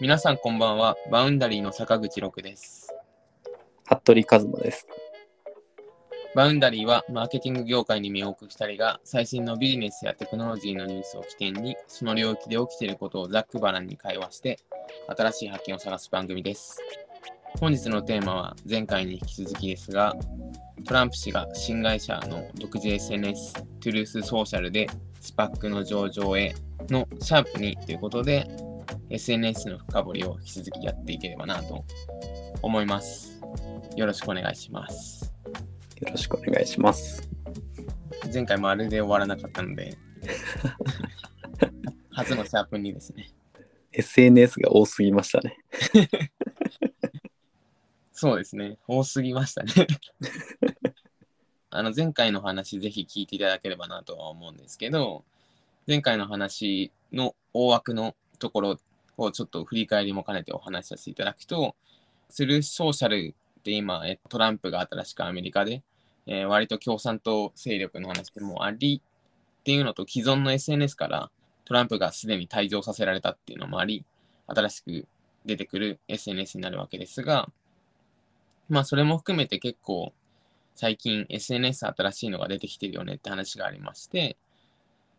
皆さんこんばんは。バウンダリーの坂口六です。服部和馬です。バウンダリーはマーケティング業界に身を置く2人が最新のビジネスやテクノロジーのニュースを起点にその領域で起きていることをざっくばらんに会話して新しい発見を探す番組です。本日のテーマは前回に引き続きですがトランプ氏が新会社の独自 SNS トゥルースソーシャルでスパックの上場へのシャープにということで SNS の深掘りを引き続きやっていければなと思います。よろしくお願いします。よろしくお願いします。前回まるで終わらなかったので、初のシャープにですね。SNS が多すぎましたね。そうですね。多すぎましたね。あの前回の話、ぜひ聞いていただければなとは思うんですけど、前回の話の大枠のところをちょっと振り返りも兼ねてお話しさせていただくと、スルーソーシャルって今、トランプが新しくアメリカで、えー割と共産党勢力の話でもありっていうのと既存の SNS からトランプがすでに退場させられたっていうのもあり、新しく出てくる SNS になるわけですが、まあそれも含めて結構最近 SNS 新しいのが出てきてるよねって話がありまして、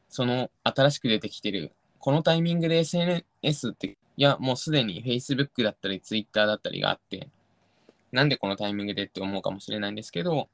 その新しく出てきてる、このタイミングで SN S って、いやもうすでに Facebook だったり Twitter だったりがあって、なんでこのタイミングでって思うかもしれないんですけど、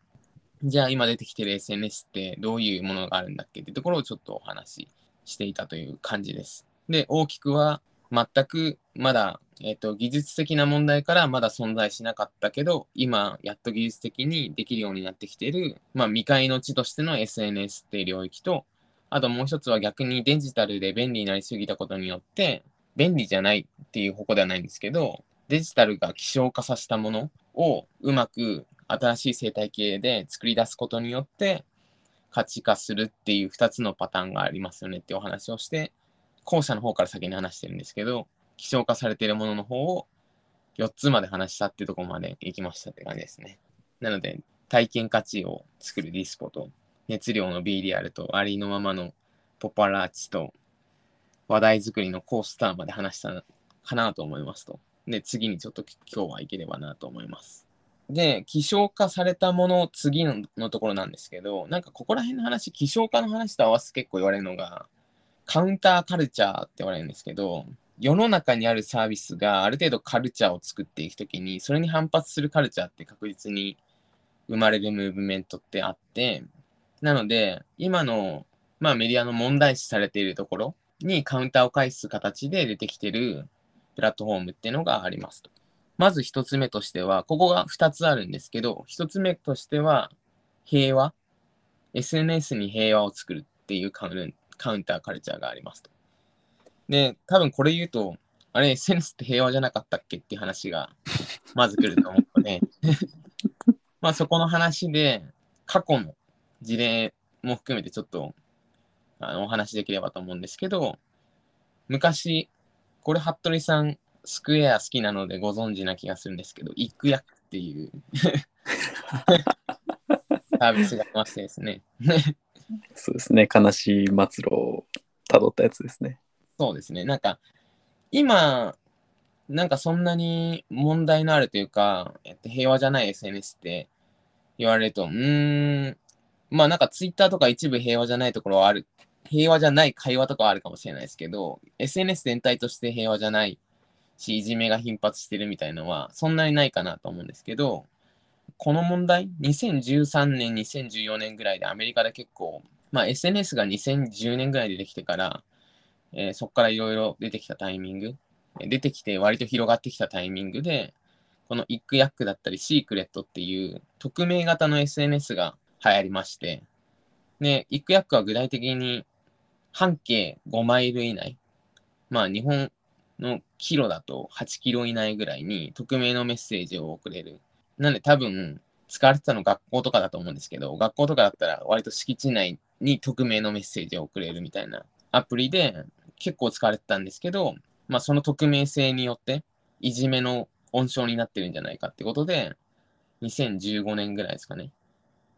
じゃあ今出てきてる SNS ってどういうものがあるんだっけ？ってところをちょっとお話ししていたという感じです。で、大きくは全くまだ、えっと技術的な問題からまだ存在しなかったけど、今やっと技術的にできるようになってきている、まあ、未開の地としての SNS っていう領域と、あともう一つは逆にデジタルで便利になりすぎたことによって、便利じゃないっていう方向ではないんですけど、デジタルが希少化させたものをうまく新しい生態系で作り出すことによって価値化するっていう2つのパターンがありますよねってお話をして、後者の方から先に話してるんですけど、希少化されているものの方を4つまで話したってとこまで行きましたって感じですね。なので、体験価値を作るディスコと、熱量の B リアルと、ありのままのポパラーチと、話題作りのコースターまで話したかなと思いますと。で、次にちょっと今日はいければなと思います。で、希少化されたもの、次のところなんですけど、なんかここら辺の話、希少化の話と合わせて結構言われるのが、カウンターカルチャーって言われるんですけど、世の中にあるサービスがある程度カルチャーを作っていくときに、それに反発するカルチャーって確実に生まれるムーブメントってあって、なので、今の、まあ、メディアの問題視されているところにカウンターを返す形で出てきてるプラットフォームっていうのがありますと。まず一つ目としては、ここが二つあるんですけど、一つ目としては、平和。SNS に平和を作るっていうカウンカウンターカルチャーがありますと。で、多分これ言うと、あれ、SNS って平和じゃなかったっけっていう話が、まず来ると思うので、まあそこの話で、過去の事例も含めてちょっと、あの、お話しできればと思うんですけど、昔、これ、服部さん、スクエア好きなのでご存知な気がするんですけど、イックヤックっていう サービスがありましてですね。そうですね。悲しい末路をたどったやつですね。そうですね。なんか、今、なんかそんなに問題のあるというか、えっと、平和じゃない SNS って言われると、うーん、まあなんかツイッターとか一部平和じゃないところはある、平和じゃない会話とかはあるかもしれないですけど、SNS 全体として平和じゃないし、いじめが頻発してるみたいのは、そんなにないかなと思うんですけど、この問題、2013年、2014年ぐらいでアメリカで結構、まあ SNS が2010年ぐらいでできてから、えーそこからいろいろ出てきたタイミング、出てきて割と広がってきたタイミングで、このイックヤックだったりシークレットっていう匿名型の SNS が流行りまして、で、イックヤックは具体的に半径5マイル以内、まあ日本のキロだと8キロ以内ぐらいに匿名のメッセージを送れる。なんで多分使われてたの学校とかだと思うんですけど、学校とかだったら割と敷地内に匿名のメッセージを送れるみたいなアプリで結構使われてたんですけど、まあその匿名性によっていじめの温床になってるんじゃないかってことで、2015年ぐらいですかね。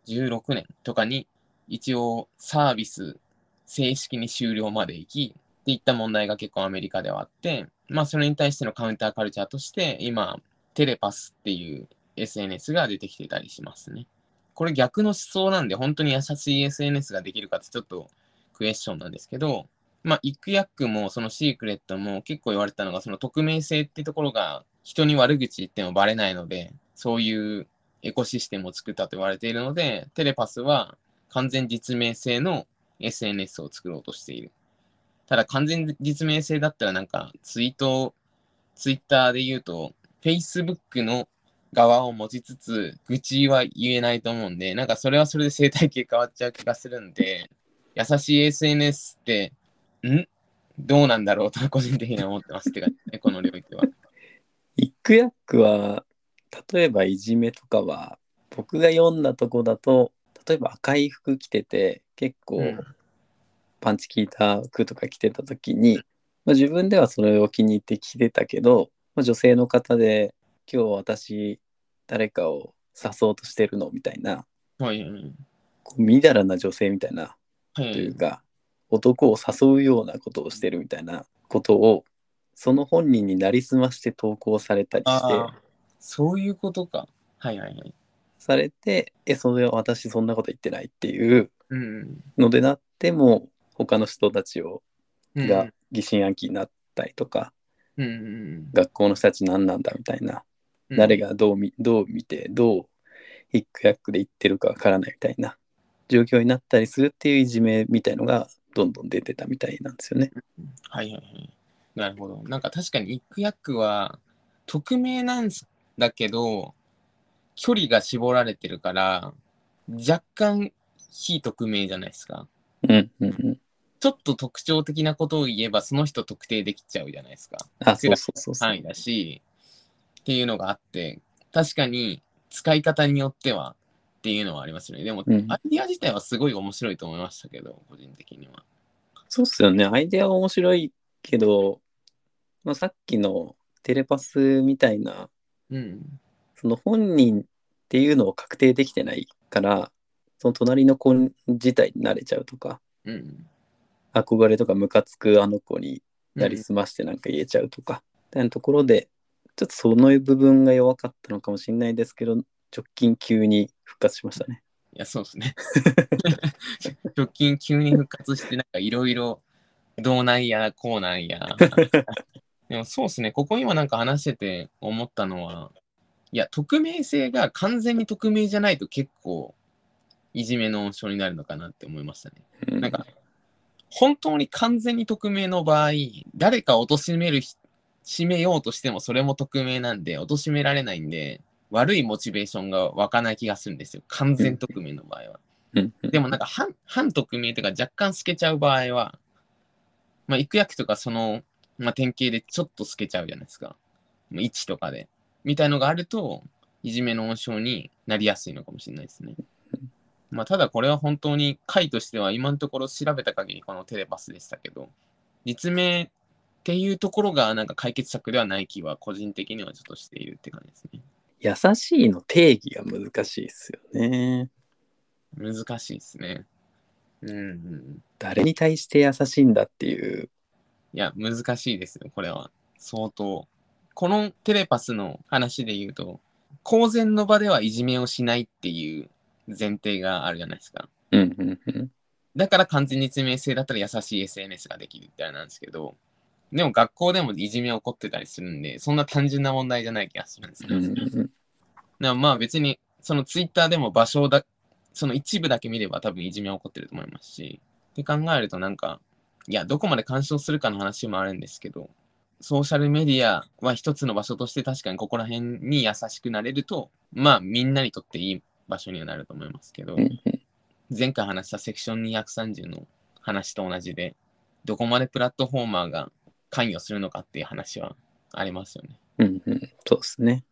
16年とかに一応サービス正式に終了まで行きっていった問題が結構アメリカではあって、まあそれに対してのカウンターカルチャーとして、今、テレパスっていう SNS が出てきてたりしますね。これ逆の思想なんで、本当に優しい SNS ができるかってちょっとクエスチョンなんですけど、まあ、イクヤックもそのシークレットも結構言われたのが、その匿名性ってところが人に悪口言ってもバレないので、そういうエコシステムを作ったと言われているので、テレパスは完全実名性の SNS を作ろうとしている。ただ完全実名性だったらなんかツイート、ツイッターで言うと、Facebook の側を持ちつつ、愚痴は言えないと思うんで、なんかそれはそれで生態系変わっちゃう気がするんで、優しい SNS って、ん？どうなんだろうと個人的には思ってますってか、ね、この領域は。イックヤックは例えばいじめとかは僕が読んだとこだと例えば赤い服着てて結構うん。パンチ効いた服とか着てた時に、まあ、自分ではそれを気に入って着てたけど、まあ、女性の方で今日私誰かを刺そうとしてるのみたいなはいはいこうみだらな女性みたいなはい。というか、男を誘うようなことをしてるみたいなことをその本人になりすまして投稿されたりしてそういうことか。はいはいはい。されてえそれは私そんなこと言ってないっていううん。のでなっても他の人たちをうんが疑心暗鬼になったりとか、うんうん学校の人たち何なんだみたいな、うん。誰がどう見どう見てどうヒックヤックで言ってるかわからないみたいな状況になったりするっていういじめみたいのがどんどん出てたみたいなんですよね。はいはいはい。なるほど。なんか確かにイックヤックは匿名なんだけど、距離が絞られてるから、若干非匿名じゃないですか。うんうんうん。ちょっと特徴的なことを言えば、その人特定できちゃうじゃないですか。あそうそう。範囲だし、っていうのがあって、確かに使い方によってはっていうのはありますよね。でも、うんアイディア自体はすごい面白いと思いましたけど、個人的には。そうっすよね。アイデアは面白いけど、まあ、さっきのテレパスみたいなうん。その本人っていうのを確定できてないからその隣の子自体に慣れちゃうとかうん。憧れとかムカつくあの子にうんなりすましてなんか言えちゃうとか、みたいなところでちょっとその部分が弱かったのかもしれないですけど直近急に復活しましたね。いや、そうですね。直近急に復活して、なんかいろいろ、どうなんや、こうなんや。でもそうですね、ここ今なんか話してて思ったのは、いや、匿名性が完全に匿名じゃないと結構、いじめの温床になるのかなって思いましたね。うんなんか、本当に完全に匿名の場合、誰かを貶めるひ、締めようとしてもそれも匿名なんで、貶められないんで、悪いモチベーションが湧かない気がするんですよ。完全匿名の場合は。でもなんか半、半匿名とか若干透けちゃう場合は、まあ、行く役とかその、まあ、典型でちょっと透けちゃうじゃないですか。まあ位置とかで。みたいのがあると、いじめの温床になりやすいのかもしれないですね。まあ、ただこれは本当に回としては今のところ調べた限りこのテレパスでしたけど、実名っていうところがなんか解決策ではない気は個人的にはちょっとしているって感じですね。優しいの定義が難しいですよね。難しいですね。うん、うん。誰に対して優しいんだっていう。いや、難しいですよ、これは。相当。このテレパスの話で言うと、公然の場ではいじめをしないっていう前提があるじゃないですか。うんうんうん。だから完全実名性だったら優しい SNS ができるってあれなんですけど、でも学校でもいじめ起こってたりするんで、そんな単純な問題じゃない気がするんですね。うんうんうんだからまあ別に、そのツイッターでも場所だ、その一部だけ見れば多分いじめ起こってると思いますし、って考えるとなんか、いや、どこまで干渉するかの話もあるんですけど、ソーシャルメディアは一つの場所として確かにここら辺に優しくなれると、まあみんなにとっていい場所にはなると思いますけど、前回話したセクション230の話と同じで、どこまでプラットフォーマーが関与するのかっていう話はありますよね。うんうん。そうですね。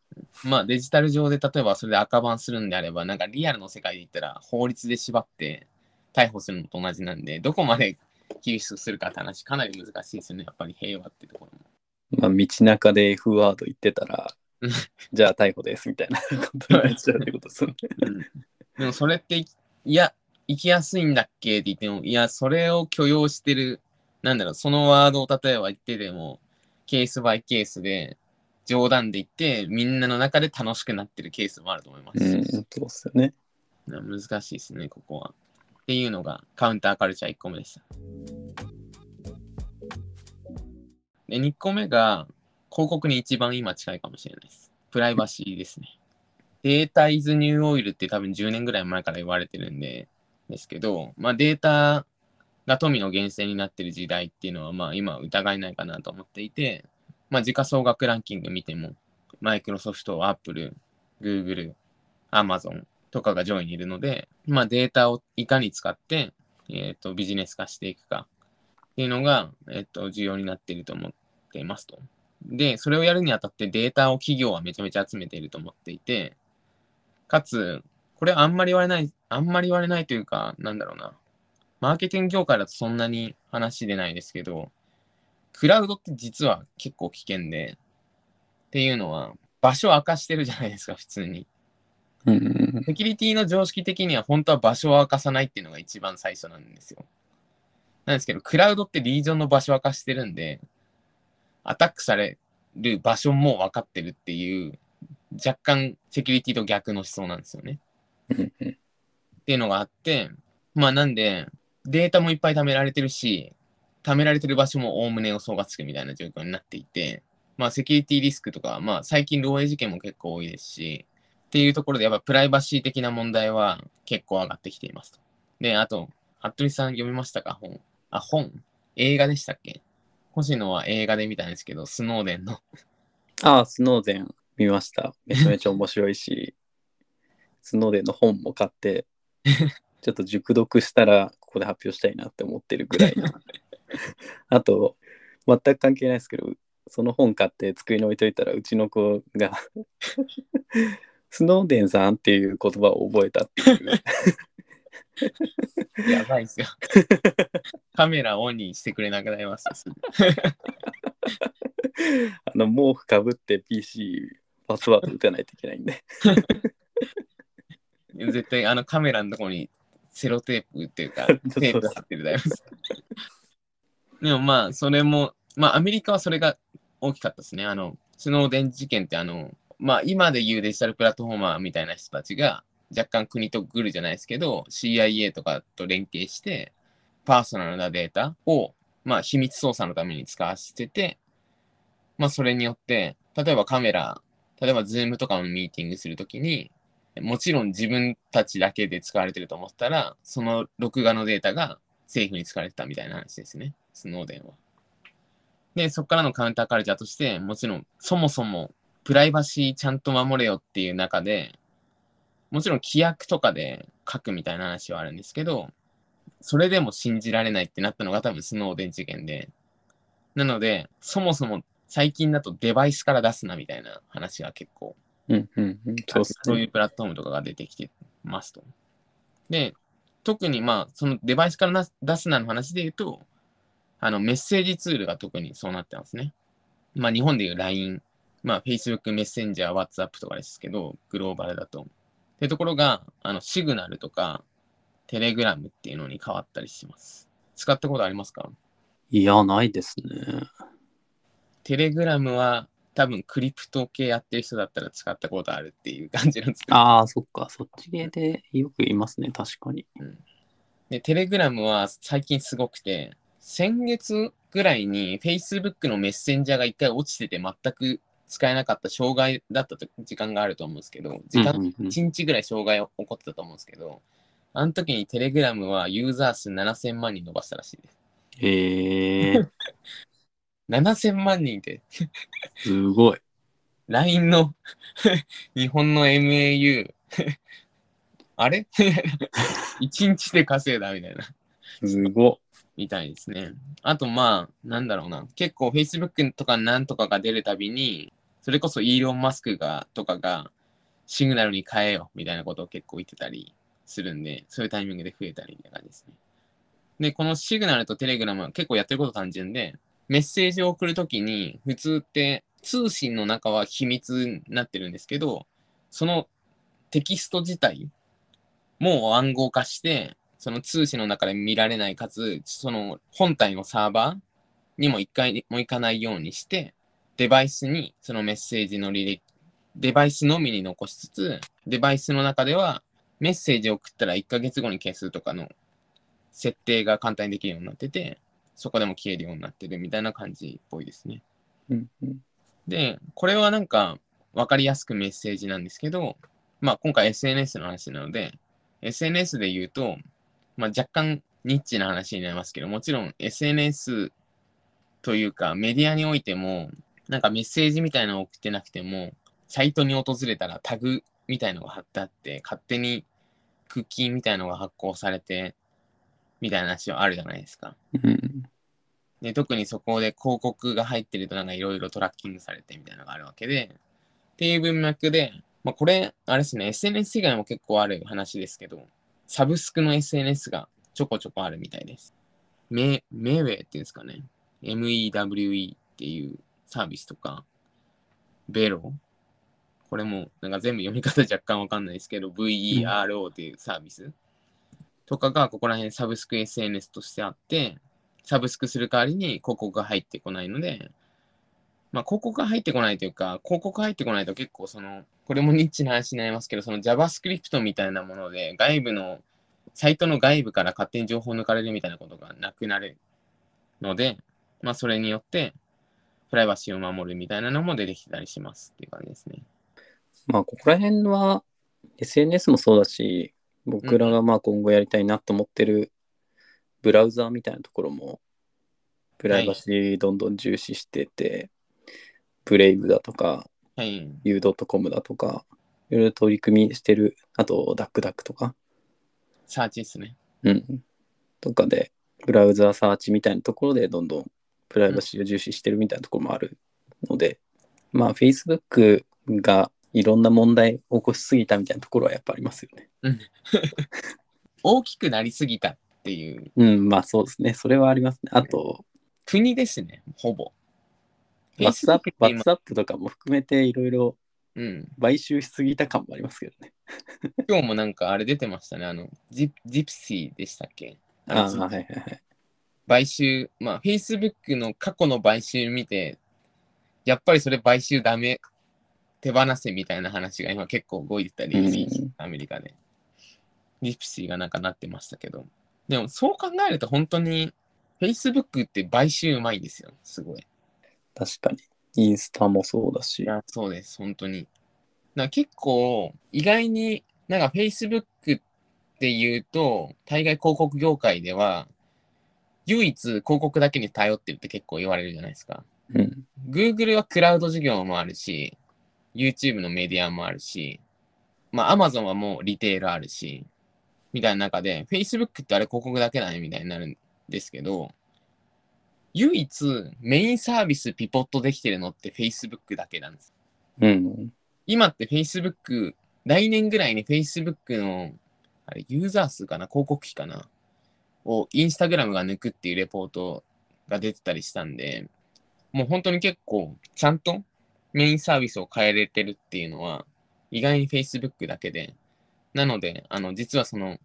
まあデジタル上で例えばそれで赤バンするんであれば、なんかリアルの世界で言ったら法律で縛って逮捕するのと同じなんで、どこまで厳しくするかって話かなり難しいですよね。やっぱり平和ってところも。まあ、道中で F ワード言ってたらうん、じゃあ逮捕ですみたいな ことになっちゃうってことですよね。でもそれって、いや、行きやすいんだっけって言っても、いや、それを許容してる、なんだろう、そのワードを例えば言ってでも、ケースバイケースで冗談で言ってみんなの中で楽しくなってるケースもあると思います。うん、そうっすよね。難しいですね、ここは。っていうのがカウンターカルチャー1個目でした。で、2個目が広告に一番今近いかもしれないです。プライバシーですね。データイズニューオイルって多分10年ぐらい前から言われてるんで、ですけど、まあデータが富の源泉になってる時代っていうのは、まあ今疑えないかなと思っていて、まあ時価総額ランキング見ても、マイクロソフト、アップル、グーグル、アマゾンとかが上位にいるので、まあデータをいかに使って、えっ、と、ビジネス化していくかっていうのが、えっ、と、重要になっていると思っていますと。で、それをやるにあたってデータを企業はめちゃめちゃ集めていると思っていて、かつ、これあんまり言われない、あんまり言われないというか、なんだろうな。マーケティング業界だとそんなに話出ないですけど、クラウドって実は結構危険で、っていうのは、場所を明かしてるじゃないですか、普通に。うん。セキュリティの常識的には本当は場所を明かさないっていうのが一番最初なんですよ。なんですけど、クラウドってリージョンの場所を明かしてるんで、アタックされる場所も分かってるっていう、若干セキュリティと逆の思想なんですよね。うんっていうのがあって、まあなんで、データもいっぱい貯められてるし、貯められてる場所もおおむね予想がつくみたいな状況になっていて、まあセキュリティリスクとか、まあ最近漏洩事件も結構多いですし、っていうところでやっぱプライバシー的な問題は結構上がってきていますと。で、あと、服部さん読みましたか？本。あ、本映画でしたっけ？星野は映画で見たんですけど、スノーデンの。ああ、スノーデン見ました。めちゃめちゃ面白いし、スノーデンの本も買って、ちょっと熟読したら、ここで発表したいなって思ってるぐらいな。あと、全く関係ないですけど、その本買って机に置いといたら、うちの子が、スノーデンさんっていう言葉を覚えたっていう。やばいっすよ。カメラオンにしてくれなくなりますよすぐ あの毛布かぶって PC パスワード打たないといけないんで。絶対あのカメラのところにセロテープっていうか、テープ貼ってるだよ。でもまあ、それも、まあアメリカはそれが大きかったですね。あの、スノーデン事件ってあの、まあ今で言うデジタルプラットフォーマーみたいな人たちが若干国とグルじゃないですけど、CIA とかと連携して、パーソナルなデータを、まあ秘密操作のために使わせてて、まあそれによって、例えばカメラ、例えばズームとかのミーティングするときに、もちろん自分たちだけで使われてると思ったら、その録画のデータが政府に使われてたみたいな話ですね、スノーデンは。で、そこからのカウンターカルチャーとして、もちろん、そもそもプライバシーちゃんと守れよっていう中で、もちろん規約とかで書くみたいな話はあるんですけど、それでも信じられないってなったのが多分スノーデン事件で、なので、そもそも最近だとデバイスから出すなみたいな話が結構うんうんうん。そうっすね。そういうプラットフォームとかが出てきてますと。で、特にまあ、そのデバイスからな出すなの話で言うと、あのメッセージツールが特にそうなってますね。まあ、日本でいう LINE、まあ、Facebook メッセンジャー、WhatsApp とかですけど、グローバルだと。ってところが、あの、シグナルとか、テレグラムっていうのに変わったりします。使ったことありますか？いや、ないですね。テレグラムは多分クリプト系やってる人だったら使ったことあるっていう感じの作りああ、そっか。そっち系でよく言いますね。確かに。で、テレグラムは最近すごくて、先月ぐらいに Facebook のメッセンジャーが一回落ちてて全く使えなかった障害だったと時間があると思うんですけど、時間うんうんうん1日ぐらい障害起こってたと思うんですけど、あの時にテレグラムはユーザー数7000万人伸ばしたらしいです。へえ、7000万人って、すごい。LINE の 日本の MAU あれ ?1 日で稼いだみたいな。すごみたいですね。あとまあ、なんだろうな。結構 Facebook とかなんとかが出るたびに、それこそイーロン・マスクがとかがシグナルに変えよみたいなことを結構言ってたりするんで、そういうタイミングで増えたりみたいな感じですね。で、このシグナルとテレグラムは結構やってること単純で、メッセージを送るときに、普通って通信の中は秘密になってるんですけど、そのテキスト自体も暗号化して、その通信の中で見られないかつ、その本体のサーバーにも一回も行かないようにして、デバイスにそのメッセージの履歴、デバイスのみに残しつつ、デバイスの中ではメッセージを送ったら1ヶ月後に消すとかの設定が簡単にできるようになってて、そこでも消えるようになってるみたいな感じっぽいですね。うんうんで、これはなんか分かりやすくメッセージなんですけど、まあ今回 SNS の話なので、SNS で言うと、まあ若干ニッチな話になりますけど、もちろん SNS というかメディアにおいても、なんかメッセージみたいなのを送ってなくても、サイトに訪れたらタグみたいのが貼ってあって、勝手にクッキーみたいのが発行されて、みたいな話はあるじゃないですか。うんで、特にそこで広告が入ってるとなんかいろいろトラッキングされてみたいなのがあるわけで、っていう文脈で、まあこれ、あれですね、SNS 以外も結構ある話ですけど、サブスクの SNS がちょこちょこあるみたいです。メ、メウェイっていうんですかね。MEWE っていうサービスとか、ベロ？これもなんか全部読み方若干わかんないですけど、VERO っていうサービスとかがここら辺サブスク SNS としてあって、サブスクする代わりに広告が入ってこないので、まあ広告が入ってこないというか、広告入ってこないと結構その、これもニッチな話になりますけど、その JavaScript みたいなもので外部の、サイトの外部から勝手に情報を抜かれるみたいなことがなくなるので、まあそれによってプライバシーを守るみたいなのも出てきてたりしますっていう感じですね。まあここら辺は SNS もそうだし僕らがまあ今後やりたいなと思ってるブラウザーみたいなところもプライバシーどんどん重視してて、ブレイブだとかはい。U.com だとかいろいろ取り組みしてるあとダックダックとかサーチですね。うんとかでブラウザーサーチみたいなところでどんどんプライバシーを重視してるみたいなところもあるので、まあ Facebook がいろんな問題を起こしすぎたみたいなところはやっぱありますよね。大きくなりすぎたっていううん、まあそうですね。それはありますね。あと、国ですね、ほぼ。WhatsApp, WhatsApp とかも含めていろいろうん。買収しすぎた感もありますけどね。今日もなんかあれ出てましたね。あの、ジジプシーでしたっけ？ああ、のはいはいはい。買収、まあ、Facebook の過去の買収見て、やっぱりそれ買収ダメ、手放せみたいな話が今結構動いてたり、うんアメリカで。ジプシーがなんかなってましたけど。でもそう考えると本当に Facebook って買収うまいですよ。すごい。確かに。インスタもそうだしそうです、本当に。な結構、意外になんか Facebook っていうと、大概広告業界では、唯一広告だけに頼ってるって結構言われるじゃないですか。うん。Google はクラウド事業もあるし、YouTube のメディアもあるし、まあ Amazon はもうリテールあるし、みたいな中で、Facebook ってあれ広告だけだねみたいになるんですけど、唯一メインサービスピポットできてるのって Facebook だけなんです。うん。今って Facebook、来年ぐらいに Facebook の、あれ、ユーザー数かな？広告費かな？をインスタグラムが抜くっていうレポートが出てたりしたんで、もう本当に結構、ちゃんとメインサービスを変えれてるっていうのは、意外に Facebook だけで、なので、あの、実はその、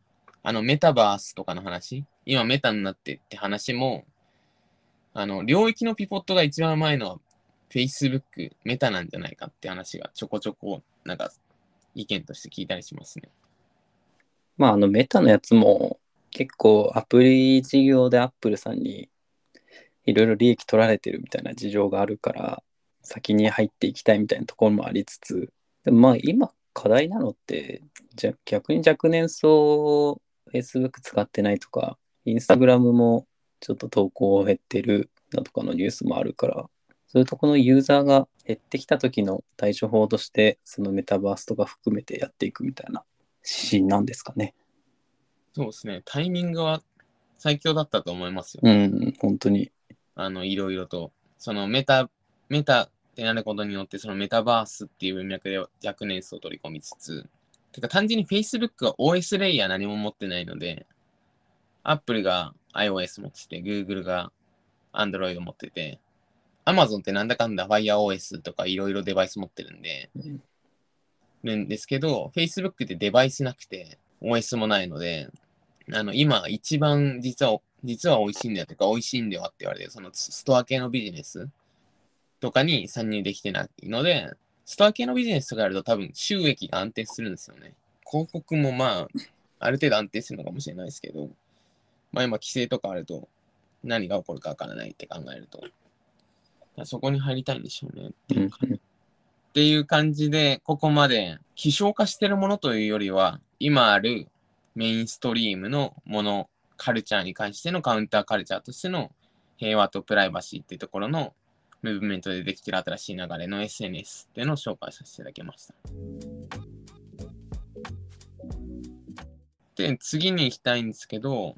あの、メタバースとかの話、今メタになってって話も、あの、領域のピポットが一番前のは Facebook、メタなんじゃないかって話がちょこちょこ、なんか、意見として聞いたりしますね。まああのメタのやつも結構アプリ事業でアップルさんにいろいろ利益取られてるみたいな事情があるから先に入っていきたいみたいなところもありつつでもまあ今課題なのってじゃ逆に若年層 Facebook 使ってないとか Instagram もちょっと投稿減ってるだとかのニュースもあるからそういうとこのユーザーが減ってきた時の対処法としてそのメタバースとか含めてやっていくみたいな指針なんですかね。そうですね。タイミングは最強だったと思いますよ。うん、本当に。あの、いろいろと。そのメタ、メタってなることによって、そのメタバースっていう文脈で若年層を取り込みつつ、てか単純に Facebook は OS レイヤー何も持ってないので、Apple が iOS 持ってて、Google が Android 持ってて、Amazon ってなんだかんだ FireOS とかいろいろデバイス持ってるんで、うんるんですけど、Facebook ってデバイスなくて、OS もないので、あの、今一番実は、実は美味しいんだよとか、美味しいんだよって言われてる、そのストア系のビジネスとかに参入できてないので、ストア系のビジネスとかやると多分収益が安定するんですよね。広告もまあ、ある程度安定するのかもしれないですけど、まあ今規制とかあると何が起こるかわからないって考えると、そこに入りたいんでしょうねっていう感じ。っていう感じで、ここまで希少化してるものというよりは、今あるメインストリームのもの、カルチャーに関してのカウンターカルチャーとしての平和とプライバシーっていうところのムーブメントでできてる新しい流れの SNS っていうのを紹介させていただきました。で、次に行きたいんですけど、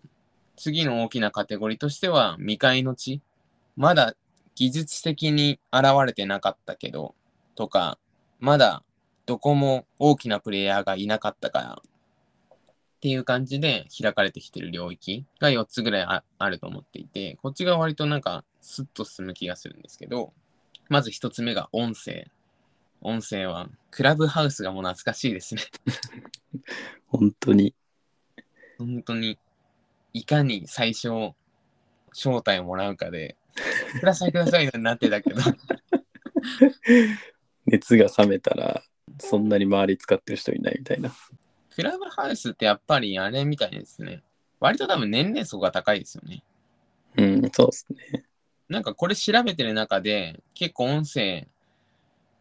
次の大きなカテゴリーとしては未開の地。まだ技術的に現れてなかったけど、とか、まだどこも大きなプレイヤーがいなかったからっていう感じで開かれてきてる領域が4つぐらいああると思っていて、こっちが割となんかスッと進む気がするんですけど、まず1つ目が音声。音声はクラブハウスがもう懐かしいですね。本当に。本当に、いかに最初、招待をもらうかで、くださいくださいになってたけど、熱が冷めたら、そんなに周り使ってる人いないみたいな。クラブハウスってやっぱりあれみたいですね。割と多分年齢層が高いですよね。うん、そうですね。なんかこれ調べてる中で、結構音声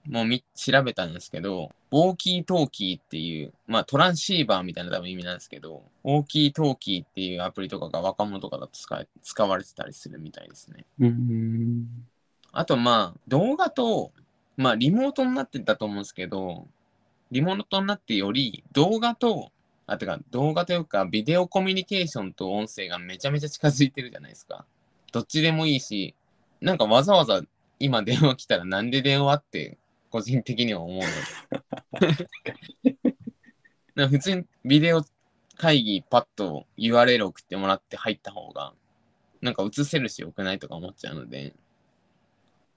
もみ調べたんですけど、ウォーキートーキーっていう、まあトランシーバーみたいな多分意味なんですけど、ウォーキートーキーっていうアプリとかが若者とかだと使え使われてたりするみたいですね。うん。あとまあ動画と、まあリモートになってたと思うんですけど、リモートになってより動画と、あ、てか動画というかビデオコミュニケーションと音声がめちゃめちゃ近づいてるじゃないですか。どっちでもいいし、なんかわざわざ今電話来たらなんで電話って個人的には思うの 普通にビデオ会議パッと URL 送ってもらって入った方が、なんか映せるしよくないとか思っちゃうので、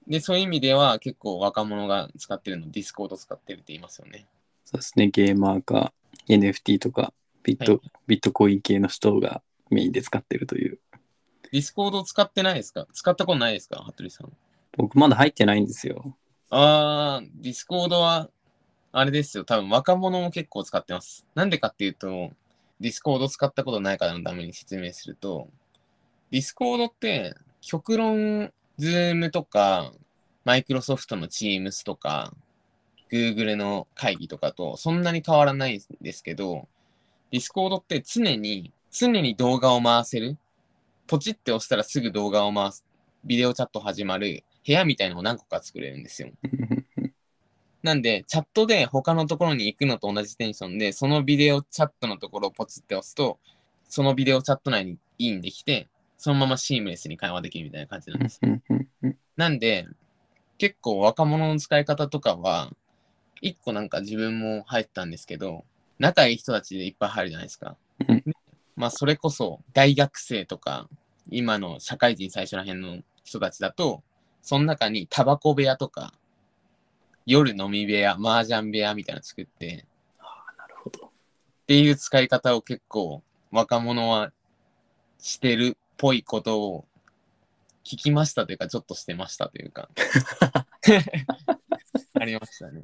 で、そういう意味では結構若者が使ってるの、ディスコード使ってるって言いますよね。そうですね。ゲーマーか NFT とかビット、はいビットコイン系の人がメインで使ってるという。ディスコード使ってないですか？使ったことないですか？服部さん。僕まだ入ってないんですよ。あー、ディスコードは、あれですよ。多分若者も結構使ってます。なんでかっていうと、ディスコード使ったことない方のために説明すると、ディスコードって、極論、ズームとか、マイクロソフトの Teams とか、Google の会議とかとそんなに変わらないんですけど、ディスコードって常に、常に動画を回せる。ポチって押したらすぐ動画を回す。ビデオチャット始まる部屋みたいのを何個か作れるんですよ。なんで、チャットで他のところに行くのと同じテンションで、そのビデオチャットのところをポチって押すと、そのビデオチャット内にインできて、そのままシームレスに会話できるみたいな感じなんです。なんで、結構若者の使い方とかは、一個なんか自分も入ったんですけど、仲いい人たちでいっぱい入るじゃないですかうん。まあ、それこそ大学生とか、今の社会人最初ら辺の人たちだと、その中にタバコ部屋とか、夜飲み部屋、麻雀部屋みたいなの作って、なるほど。っていう使い方を結構若者はしてるっぽいことを聞きましたというか、ちょっとしてましたというか。ありましたね。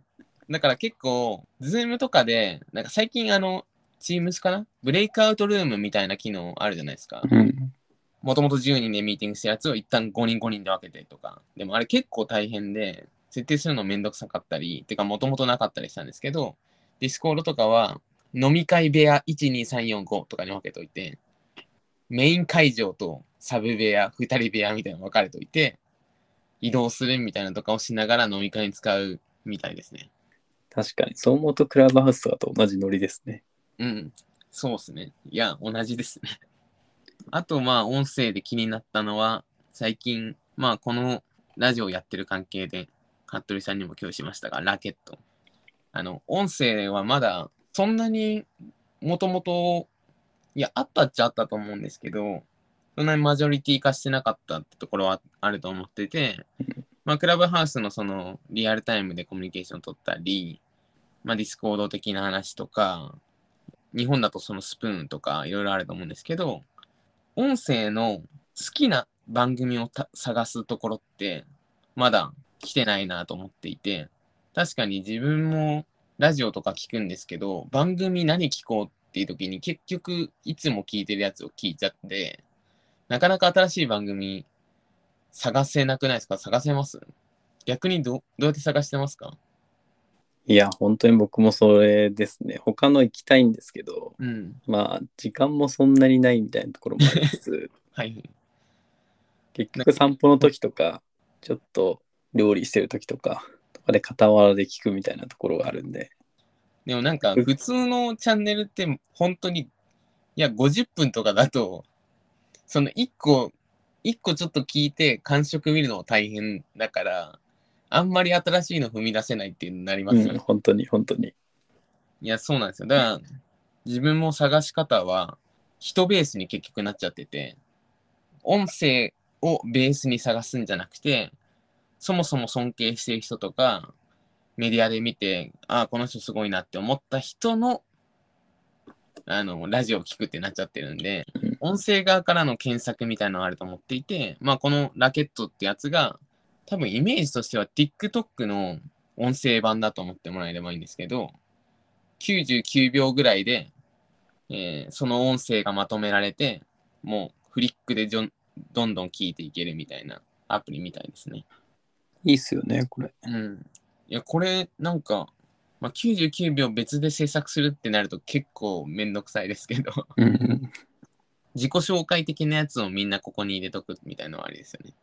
だから結構、ズームとかで、なんか最近あの、Teams かな？ブレイクアウトルームみたいな機能あるじゃないですか。うん。もともと10人でミーティングしたやつを一旦5人5人で分けてとか。でもあれ結構大変で、設定するのめんどくさかったり、てかもともとなかったりしたんですけど、ディスコードとかは飲み会部屋12345とかに分けといて、メイン会場とサブ部屋、2人部屋みたいなの分かれといて、移動するみたいなのとかをしながら飲み会に使うみたいですね。確かに、そう思うとクラブハウスとかと同じノリですね。うん、そうですね。いや、同じですね。あと、まあ、音声で気になったのは、最近、まあ、このラジオやってる関係で、服部さんにも共有しましたが、ラケット。あの、音声はまだ、そんなにもともと、いや、あったっちゃあったと思うんですけど、そんなにマジョリティ化してなかったってところはあると思ってて、まあ、クラブハウスのその、リアルタイムでコミュニケーション取ったり、まあ、ディスコード的な話とか、日本だとそのスプーンとかいろいろあると思うんですけど、音声の好きな番組を探すところって、まだ来てないなと思っていて、確かに自分もラジオとか聞くんですけど、番組何聞こうっていう時に結局いつも聞いてるやつを聞いちゃって、なかなか新しい番組探せなくないですか？探せます？逆にどどうやって探してますか？いや、本当に僕もそれですね。他の行きたいんですけど、うん。まあ、時間もそんなにないみたいなところもありつつ、はい。結局散歩の時とか、ちょっと料理してる時とか、とかで傍らで聞くみたいなところがあるんで、でもなんか普通のチャンネルって本当に、いや、50分とかだと、その1個、1個ちょっと聞いて感触見るのも大変だから、あんまり新しいの踏み出せないっていうのになりますよね。うん、本当に本当に。いや、そうなんですよ。だから、自分も探し方は、人ベースに結局なっちゃってて、音声をベースに探すんじゃなくて、そもそも尊敬してる人とか、メディアで見て、ああ、この人すごいなって思った人の、あの、ラジオを聞くってなっちゃってるんでうん、音声側からの検索みたいなのがあると思っていて、まあ、このラケットってやつが、多分イメージとしては TikTok の音声版だと思ってもらえればいいんですけど、99秒ぐらいで、えーその音声がまとめられて、もうフリックでどんどん聞いていけるみたいなアプリみたいですね。いいっすよね、これ。うん。いや、これなんか、まあ、99秒別で制作するってなると結構めんどくさいですけど、うん。自己紹介的なやつをみんなここに入れとくみたいなのはありですよね。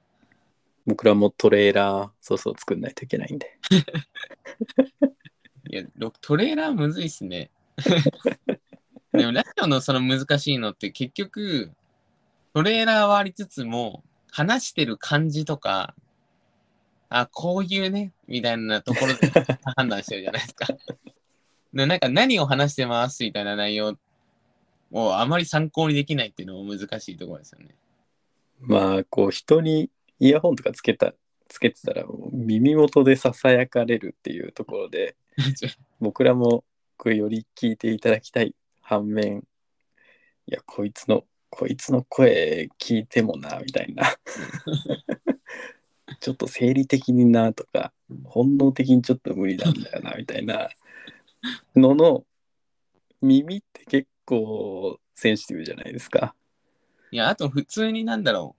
僕らもトレーラー、そうそう作んないといけないんで。いや、ろトレーラーむずいっすね。でもラジオのその難しいのって結局、トレーラーはありつつも、話してる感じとか、あ、こういうね、みたいなところで判断してるじゃないですか。でなんか何を話してますみたいな内容をあまり参考にできないっていうのも難しいところですよね。まあ、こう、人にイヤホンとかつけた、つけてたら、耳元でささやかれるっていうところで、僕らもこうより聞いていただきたい反面、いや、こいつの、こいつの声聞いてもな、みたいな。ちょっと生理的になとか、本能的にちょっと無理なんだよな、みたいなのの、耳って結構センシティブじゃないですか。いや、あと普通になんだろ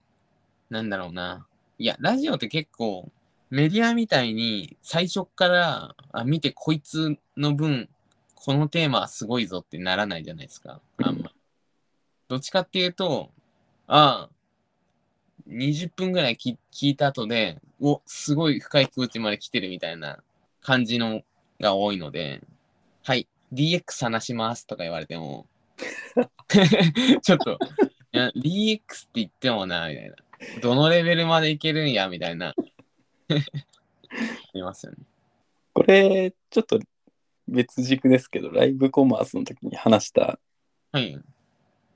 う。なんだろうな。いや、ラジオって結構メディアみたいに最初からあ見てこいつの分、このテーマはすごいぞってならないじゃないですか。あんま。どっちかっていうと、ああ、20分ぐらい聞いた後で、お、すごい深い空地まで来てるみたいな感じのが多いので、はい、DX 話しますとか言われても、ちょっと、DX って言ってもな、みたいな。どのレベルまでいけるんや、みたいな。ありますよね。これ、ちょっと別軸ですけど、ライブコマースの時に話したはい。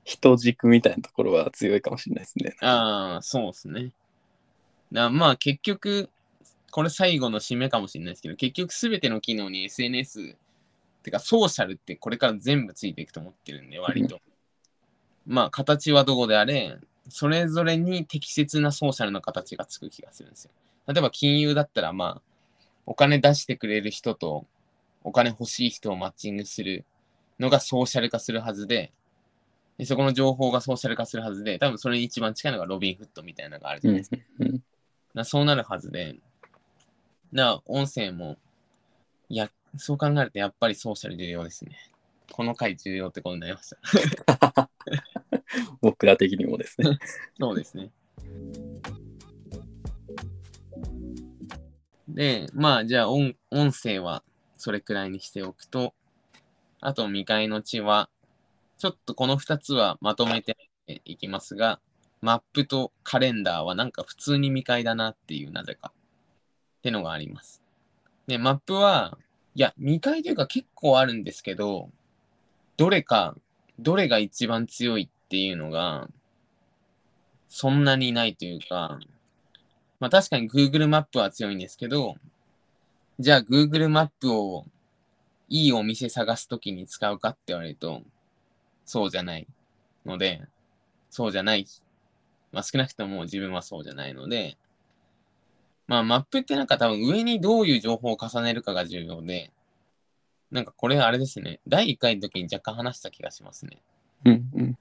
人軸みたいなところは強いかもしれないですね。ああ、そうですね。だまあ結局、これ最後の締めかもしれないですけど、結局すべての機能に SNS、てかソーシャルってこれから全部ついていくと思ってるんで、割と。まあ形はどこであれ、それぞれに適切なソーシャルの形がつく気がするんですよ。例えば金融だったら、まあ、お金出してくれる人とお金欲しい人をマッチングするのがソーシャル化するはずで、でそこの情報がソーシャル化するはずで、多分それに一番近いのがロビンフットみたいなのがあるじゃうんないですか。うんなそうなるはずで、な音声も、いや、そう考えるとやっぱりソーシャル重要ですね。この回重要ってことになりました。僕ら的にもですね。そうですね。で、まあ、じゃあ音、音声はそれくらいにしておくと、あと未開の地は、ちょっとこの2つはまとめていきますが、マップとカレンダーはなんか普通に未開だなっていう、なぜか。ってのがあります。で、マップは、いや、未開というか結構あるんですけど、どれか、どれが一番強いっていうのが、そんなにないというか、まあ確かに Google マップは強いんですけど、じゃあ Google マップをいいお店探すときに使うかって言われると、そうじゃないので、そうじゃない。まあ少なくとも自分はそうじゃないので、まあマップってなんか多分上にどういう情報を重ねるかが重要で、なんかこれあれですね。第1回の時に若干話した気がしますね。うんうん。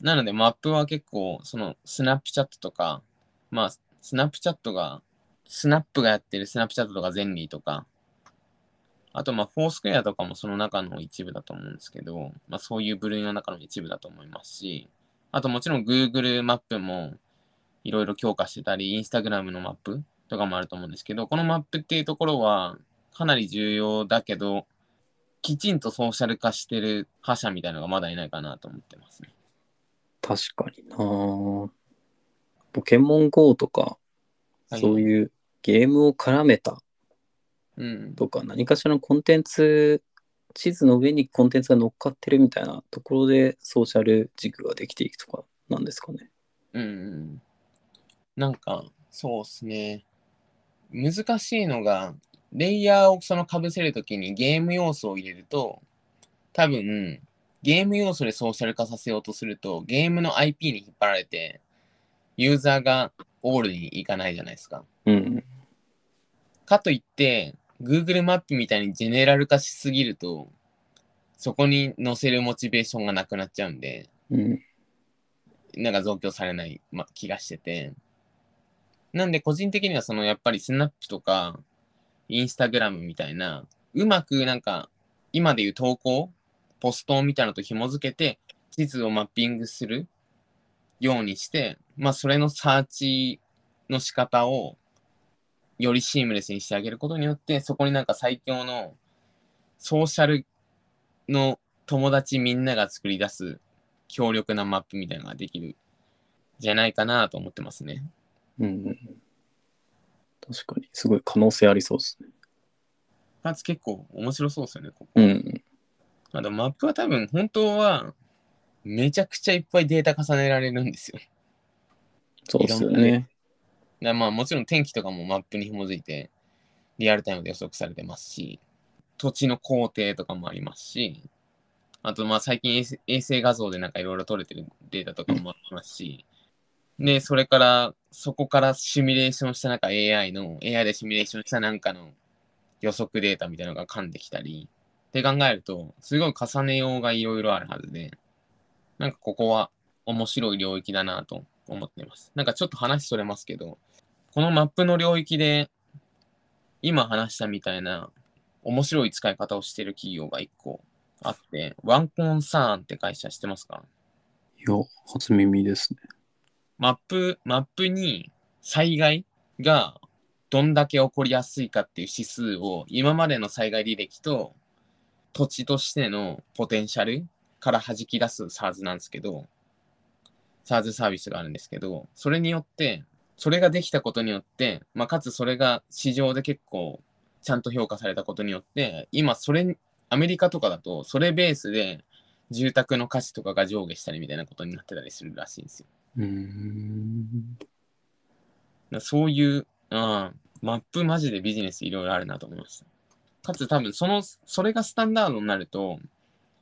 なのでマップは結構そのスナップチャットとか、まあスナップチャットが、スナップがやってるスナップチャットとかゼンリーとか、あとまあフォースクエアとかもその中の一部だと思うんですけど、まあそういう部類の中の一部だと思いますし、あともちろん Google マップもいろいろ強化してたり、Instagram のマップとかもあると思うんですけど、このマップっていうところはかなり重要だけど、きちんとソーシャル化してる覇者みたいなのがまだいないかなと思ってますね。確かになポケモン GO とか、はいそういうゲームを絡めたうん。とか、何かしらのコンテンツ、地図の上にコンテンツが乗っかってるみたいなところでソーシャル軸ができていくとかなんですかね。うんうん。なんか、そうっすね。難しいのが、レイヤーをその被せるときにゲーム要素を入れると、多分、ゲーム要素でソーシャル化させようとすると、ゲームの IP に引っ張られて、ユーザーがオールに行かないじゃないですか。うん。かといって、Google マップみたいにジェネラル化しすぎると、そこに載せるモチベーションがなくなっちゃうんで、うん。なんか増強されない、ま、気がしてて。なんで個人的にはそのやっぱりスナップとかインスタグラムみたいな、うまくなんか今でいう投稿、ポストみたいなのと紐づけて地図をマッピングするようにして、まあそれのサーチの仕方をよりシームレスにしてあげることによって、そこになんか最強のソーシャルの友達みんなが作り出す強力なマップみたいなのができるじゃないかなと思ってますね。うん。確かに、すごい可能性ありそうですね。かつ結構面白そうですよね、ここ。うん。あとマップは多分本当はめちゃくちゃいっぱいデータ重ねられるんですよ。そうですよねね。でまあもちろん天気とかもマップに紐づいてリアルタイムで予測されてますし、土地の工程とかもありますし、あとまあ最近衛星衛星画像でなんかいろいろ取れてるデータとかもありますし、で、それからそこからシミュレーションしたなんか AI の、AI でシミュレーションしたなんかの予測データみたいなのが噛んできたり、って考えると、すごい重ねようがいろいろあるはずで、なんかここは面白い領域だなと思っています。なんかちょっと話それますけど、このマップの領域で、今話したみたいな面白い使い方をしてる企業が一個あって、ワンコンサーンって会社知ってますか？いや、初耳ですね。マップ、マップに災害がどんだけ起こりやすいかっていう指数を今までの災害履歴と土地としてのポテンシャルから弾き出す SARS なんですけど、SARS サービスがあるんですけど、それによって、それができたことによって、まあ、かつそれが市場で結構ちゃんと評価されたことによって、今それに、アメリカとかだとそれベースで住宅の価値とかが上下したりみたいなことになってたりするらしいんですよ。うーん。そういう、あマップマジでビジネスいろいろあるなと思いました。かつ多分その、それがスタンダードになると、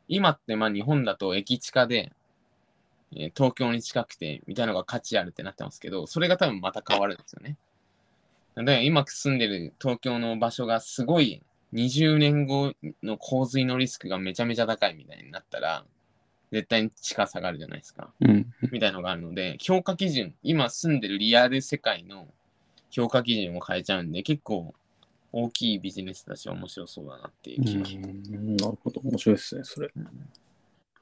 今ってまあ日本だと駅地下で、えー東京に近くてみたいなのが価値あるってなってますけど、それが多分また変わるんですよね。だから今住んでる東京の場所がすごい20年後の洪水のリスクがめちゃめちゃ高いみたいになったら、絶対に地価下がるじゃないですか。うん。みたいのがあるので、評価基準、今住んでるリアル世界の評価基準を変えちゃうんで、結構大きいビジネスだし面白そうだなっていうう気がします。んなるほど。面白いですね、それ。っ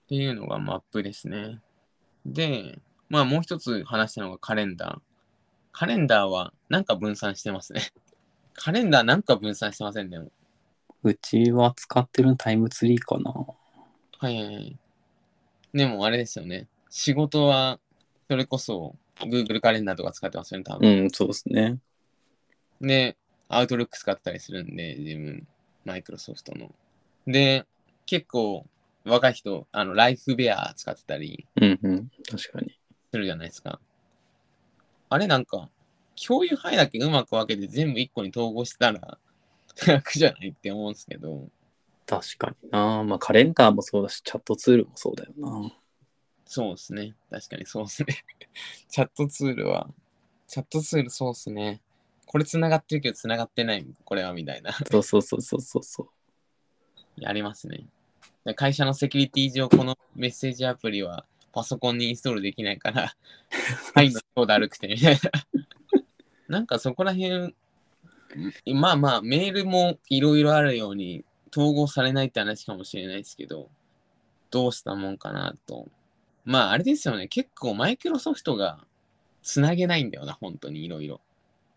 ていうのがマップですね。で、まあもう一つ話したのがカレンダー。カレンダーはなんか分散してますね。カレンダーなんか分散してませんね。うちは使ってるタイムツリーかな。はいはいはい。でもあれですよね。仕事はそれこそ Google カレンダーとか使ってますよね、多分。うん、そうですね。で、アウトルック使ってたりするんで、自分、マイクロソフトの。で、結構、若い人、あの、ライフベア使ってたりうんうん。確かに。するじゃないですか。あれなんか、共有範囲だけうまく分けて全部一個に統合したら楽じゃないって思うんですけど、確かにな。まあ、カレンダーもそうだし、チャットツールもそうだよな。そうですね。確かにそうですね。チャットツールは、チャットツールそうですね。これ繋がってるけど繋がってない、これはみたいな。そうそうそうそうそうそう。ありますね。で会社のセキュリティ上、このメッセージアプリはパソコンにインストールできないから、はい、の強だるくてみたいな。なんかそこら辺、まあまあ、メールもいろいろあるように統合されないって話かもしれないですけど、どうしたもんかなと。まああれですよね、結構マイクロソフトがつなげないんだよな、本当にいろいろ。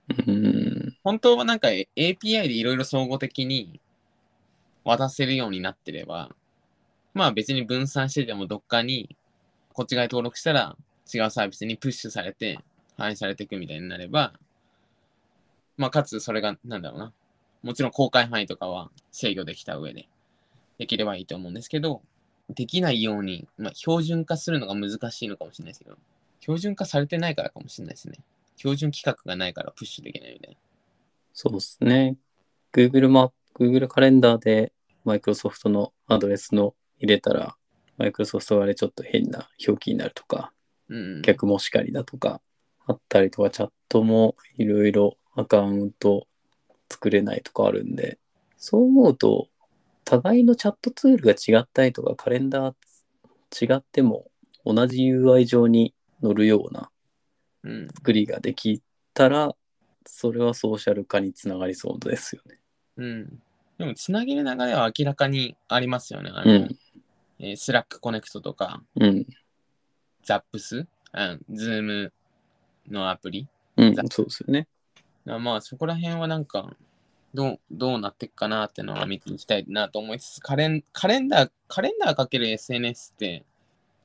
うん。本当はなんか API でいろいろ総合的に渡せるようになってれば、まあ別に分散しててもどっかにこっち側に登録したら違うサービスにプッシュされて反映されていくみたいになれば、まあかつそれがなんだろうな。もちろん公開範囲とかは制御できた上でできればいいと思うんですけど、できないように、まあ標準化するのが難しいのかもしれないですけど、標準化されてないからかもしれないですね。標準規格がないからプッシュできないみたいな。そうですね。Google マ Google カレンダーで Microsoft のアドレスの入れたら、Microsoft 側でちょっと変な表記になるとか、うん。逆もしかりだとか、あったりとか、チャットもいろいろアカウント作れないとかあるんで、そう思うと、互いのチャットツールが違ったりとか、カレンダー違っても同じ UI 上に乗るようなうん。作りができたら、それはソーシャル化につながりそうですよね。うん。でも、つなげる流れは明らかにありますよね。あの、うんえー、 Slack Connect とか、うん。ザップス、うん、ズームのアプリ？うん、そうですよね。あまあ、そこら辺はなんか、どう、どうなっていくかなっていうのは見ていきたいなと思いつつ、カレン、カレンダー、カレンダーかける SNS って、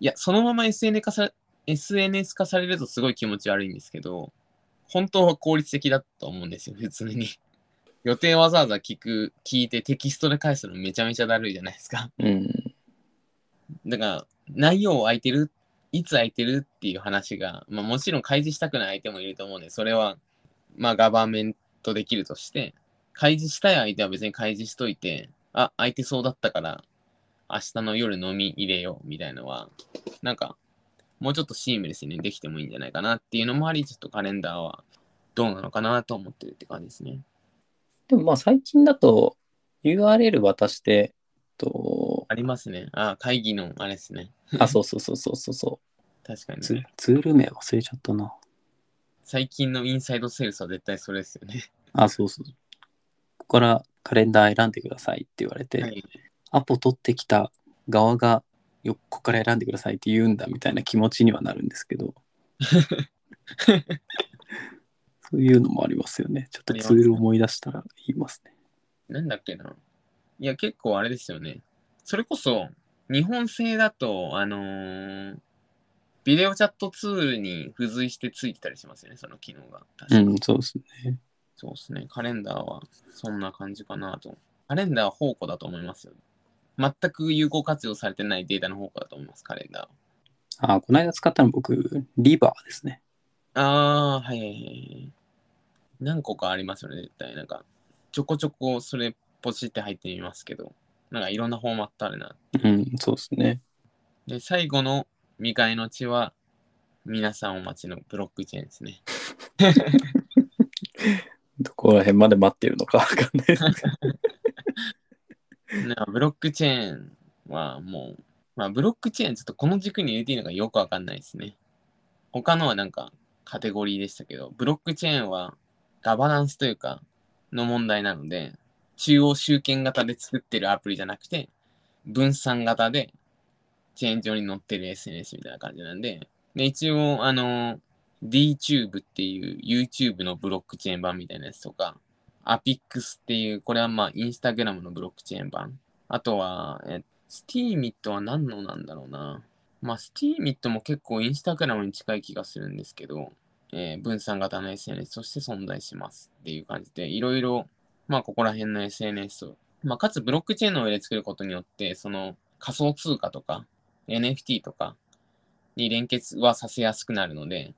いや、そのまま SNS 化さ SNS 化されるとすごい気持ち悪いんですけど、本当は効率的だと思うんですよ、普通に。予定わざわざ聞く、聞いてテキストで返すのめちゃめちゃだるいじゃないですか。うん。だから、内容を空いてる、いつ空いてるっていう話が、まあもちろん開示したくない相手もいると思うんで、それは、まあガバメントできるとして、開示したい相手は別に開示しといて、あ、空いてそうだったから、明日の夜飲み入れようみたいのは、なんか、もうちょっとシームレスにできてもいいんじゃないかなっていうのもあり、ちょっとカレンダーはどうなのかなと思ってるって感じですね。でもまあ最近だと URL 渡して、と、ありますね。あ、会議のあれですね。あ、そうそうそうそうそうそ確かにね。ツール名忘れちゃったな。最近のインサイドセールスは絶対それですよね。あ、そうそう。ここからカレンダー選んでくださいって言われて、はい。アポ取ってきた側がよここから選んでくださいって言うんだみたいな気持ちにはなるんですけど そういうのもありますよねちょっとツール思い出したら言いますねなんだっけな。いや、結構あれですよね。それこそ、日本製だと、あのービデオチャットツールに付随してついてたりしますよね、その機能が。確かうんそうですねそうですね。カレンダーはそんな感じかなと。カレンダーは宝庫だと思いますよ。全く有効活用されてないデータの宝庫だと思います、カレンダーは。あこの間使ったの僕リバーですねあー、はいはいはい。何個かありますよね、絶対。なんか、ちょこちょこそれポチって入ってみますけど、なんかいろんなフォーマットあるな。うんそうですねで、最後の未開の地は、皆さんお待ちのブロックチェーンですね。どこら辺まで待ってるのかわかんないです ブロックチェーンはもう、まあブロックチェーンちょっとこの軸に入れていいのかよくわかんないですね。他のはなんかカテゴリーでしたけど、ブロックチェーンはガバナンスというかの問題なので、中央集権型で作ってるアプリじゃなくて、分散型でチェーン上に載ってる SNS みたいな感じなんで、で、一応、あの、DTube っていう YouTube のブロックチェーン版みたいなやつとか、Apix っていう、これはまあ、インスタグラムのブロックチェーン版。あとは、え、Steemit は何のなんだろうな。まあ、Steemit も結構インスタグラムに近い気がするんですけど、えー分散型の SNS として存在しますっていう感じで、いろいろ、まあ、ここら辺の SNS を、まあ、かつブロックチェーンの上で作ることによって、その仮想通貨とか NFT とかに連結はさせやすくなるので、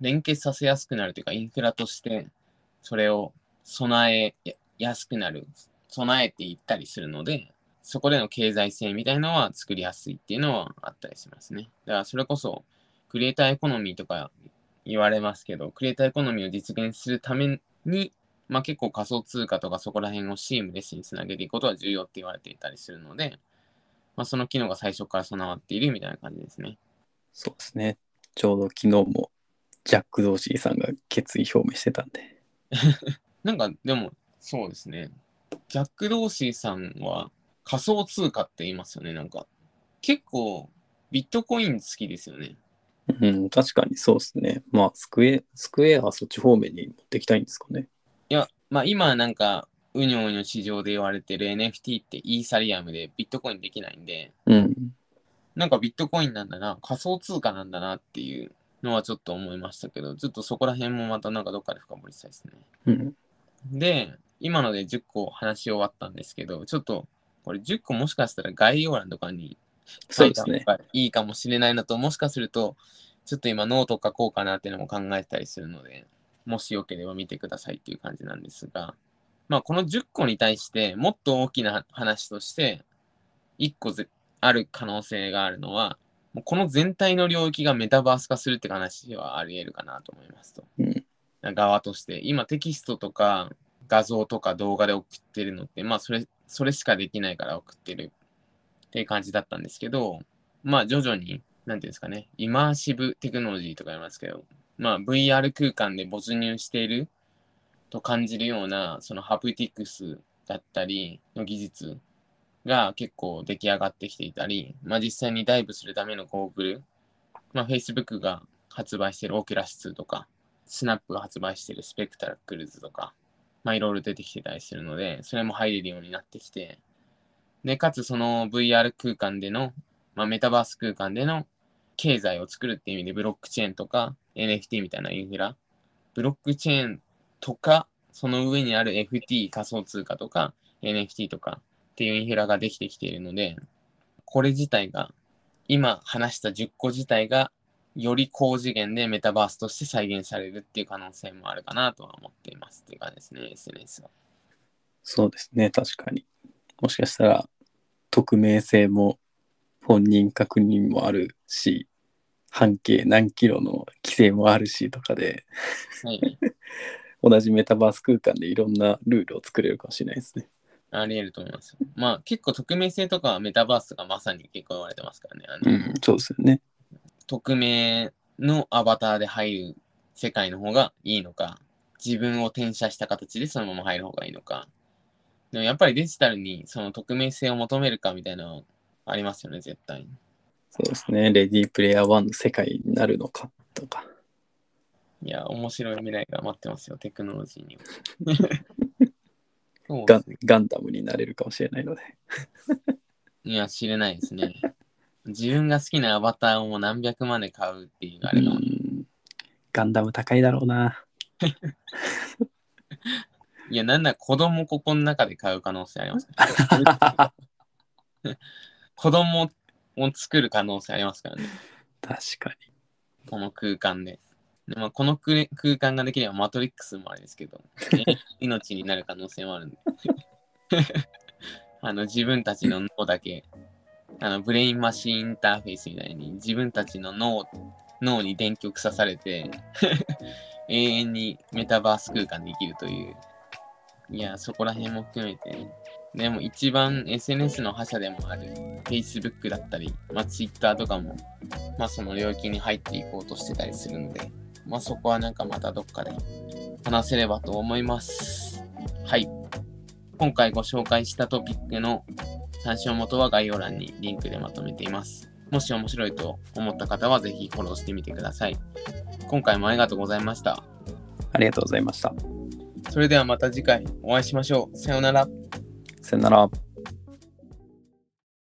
連結させやすくなるというか、インフラとしてそれを備えややすくなる、備えていったりするので、そこでの経済性みたいなのは作りやすいっていうのはあったりしますね。だからそれこそ、クリエイターエコノミーとか言われますけど、クリエイターエコノミーを実現するために、まあ、結構仮想通貨とかそこら辺をシームレスにつなげていくことは重要って言われていたりするので、まあ、その機能が最初から備わっているみたいな感じですね。そうですね。ちょうど昨日もジャック・ドーシーさんが決意表明してたんで。なんかでもそうですね。ジャック・ドーシーさんは仮想通貨って言いますよね。なんか結構ビットコイン好きですよね。うん、確かにそうですね。まあ、スクエスクエアはそっち方面に持っていきたいんですかね。いや、まあ今なんかうにょうにょ市場で言われてる NFT ってイーサリアムでビットコインできないんで、うん。なんかビットコインなんだな、仮想通貨なんだなっていうのはちょっと思いましたけど、ちょっとそこら辺もまたなんかどっかで深掘りしたいですね。うん。で、今ので10個話し終わったんですけど、ちょっとこれ10個もしかしたら概要欄とかに書いた方。がいいかもしれないのと、もしかすると、ちょっと今ノート書こうかなっていうのも考えたりするので、もしよければ見てくださいっていう感じなんですが、まあこの10個に対してもっと大きな話として、1個ぜある可能性があるのは、もうこの全体の領域がメタバース化するって話はあり得るかなと思いますと。うん。側として、今テキストとか画像とか動画で送ってるのって、まあそれ、それしかできないから送ってる。っていう感じだったんですけど、まあ徐々に、なんていうんですかね、イマーシブテクノロジーとか言いますけど、まあ VR 空間で没入していると感じるような、そのハプティクスだったりの技術が結構出来上がってきていたり、まあ実際にダイブするためのゴーグル、まあ Facebook が発売してるオキュラス2とか、スナップが発売しているスペクタラクルズとか、まあいろいろ出てきてたりするので、それも入れるようになってきて、で、かつその VR 空間での、まあメタバース空間での経済を作るっていう意味でブロックチェーンとか NFT みたいなインフラ、ブロックチェーンとか、その上にある FT 仮想通貨とか NFT とかっていうインフラができてきているので、これ自体が、今話した10個自体がより高次元でメタバースとして再現されるっていう可能性もあるかなとは思っていますっていう感じですね、SNS は。そうですね。確かに。もしかしたら、匿名性も本人確認もあるし、半径何キロの規制もあるしとかで、はい。同じメタバース空間でいろんなルールを作れるかもしれないですね。あり得ると思いますよ。まあ結構匿名性とかはメタバースとかまさに結構言われてますからね。あのうん、そうですよね。匿名のアバターで入る世界の方がいいのか、自分を転写した形でそのまま入る方がいいのか。でもやっぱりデジタルにその匿名性を求めるかみたいなのはありますよね、絶対に。そうですね。レディープレイヤー1の世界になるのかとか。いや、面白い未来が待ってますよ、テクノロジーには。そうガガンダムになれるかもしれないので。いや、知れないですね。自分が好きなアバターをもう何百万で買うっていうあれが、うんガンダム高いだろうな。いや、なんなら子供ここの中で買う可能性あります、ね。子供を作る可能性ありますからね。確かに。この空間で。でまあ、この空空間ができればマトリックスもあれですけど、ね 命になる可能性もあるんで。あの自分たちの脳だけ、あのブレインマシンインターフェースみたいに自分たちの脳脳に電極刺されて 永遠にメタバース空間で生きるという。いや、そこら辺も含めて、でも一番 SNS の覇者でもある Facebook だったり、まあ、Twitter とかも、まあその領域に入っていこうとしてたりするので、まあそこはなんかまたどっかで話せればと思います。はい。今回ご紹介したトピックの参照元は概要欄にリンクでまとめています。もし面白いと思った方はぜひフォローしてみてください。今回もありがとうございました。ありがとうございました。それではまた次回お会いしましょう。さようなら。さよなら。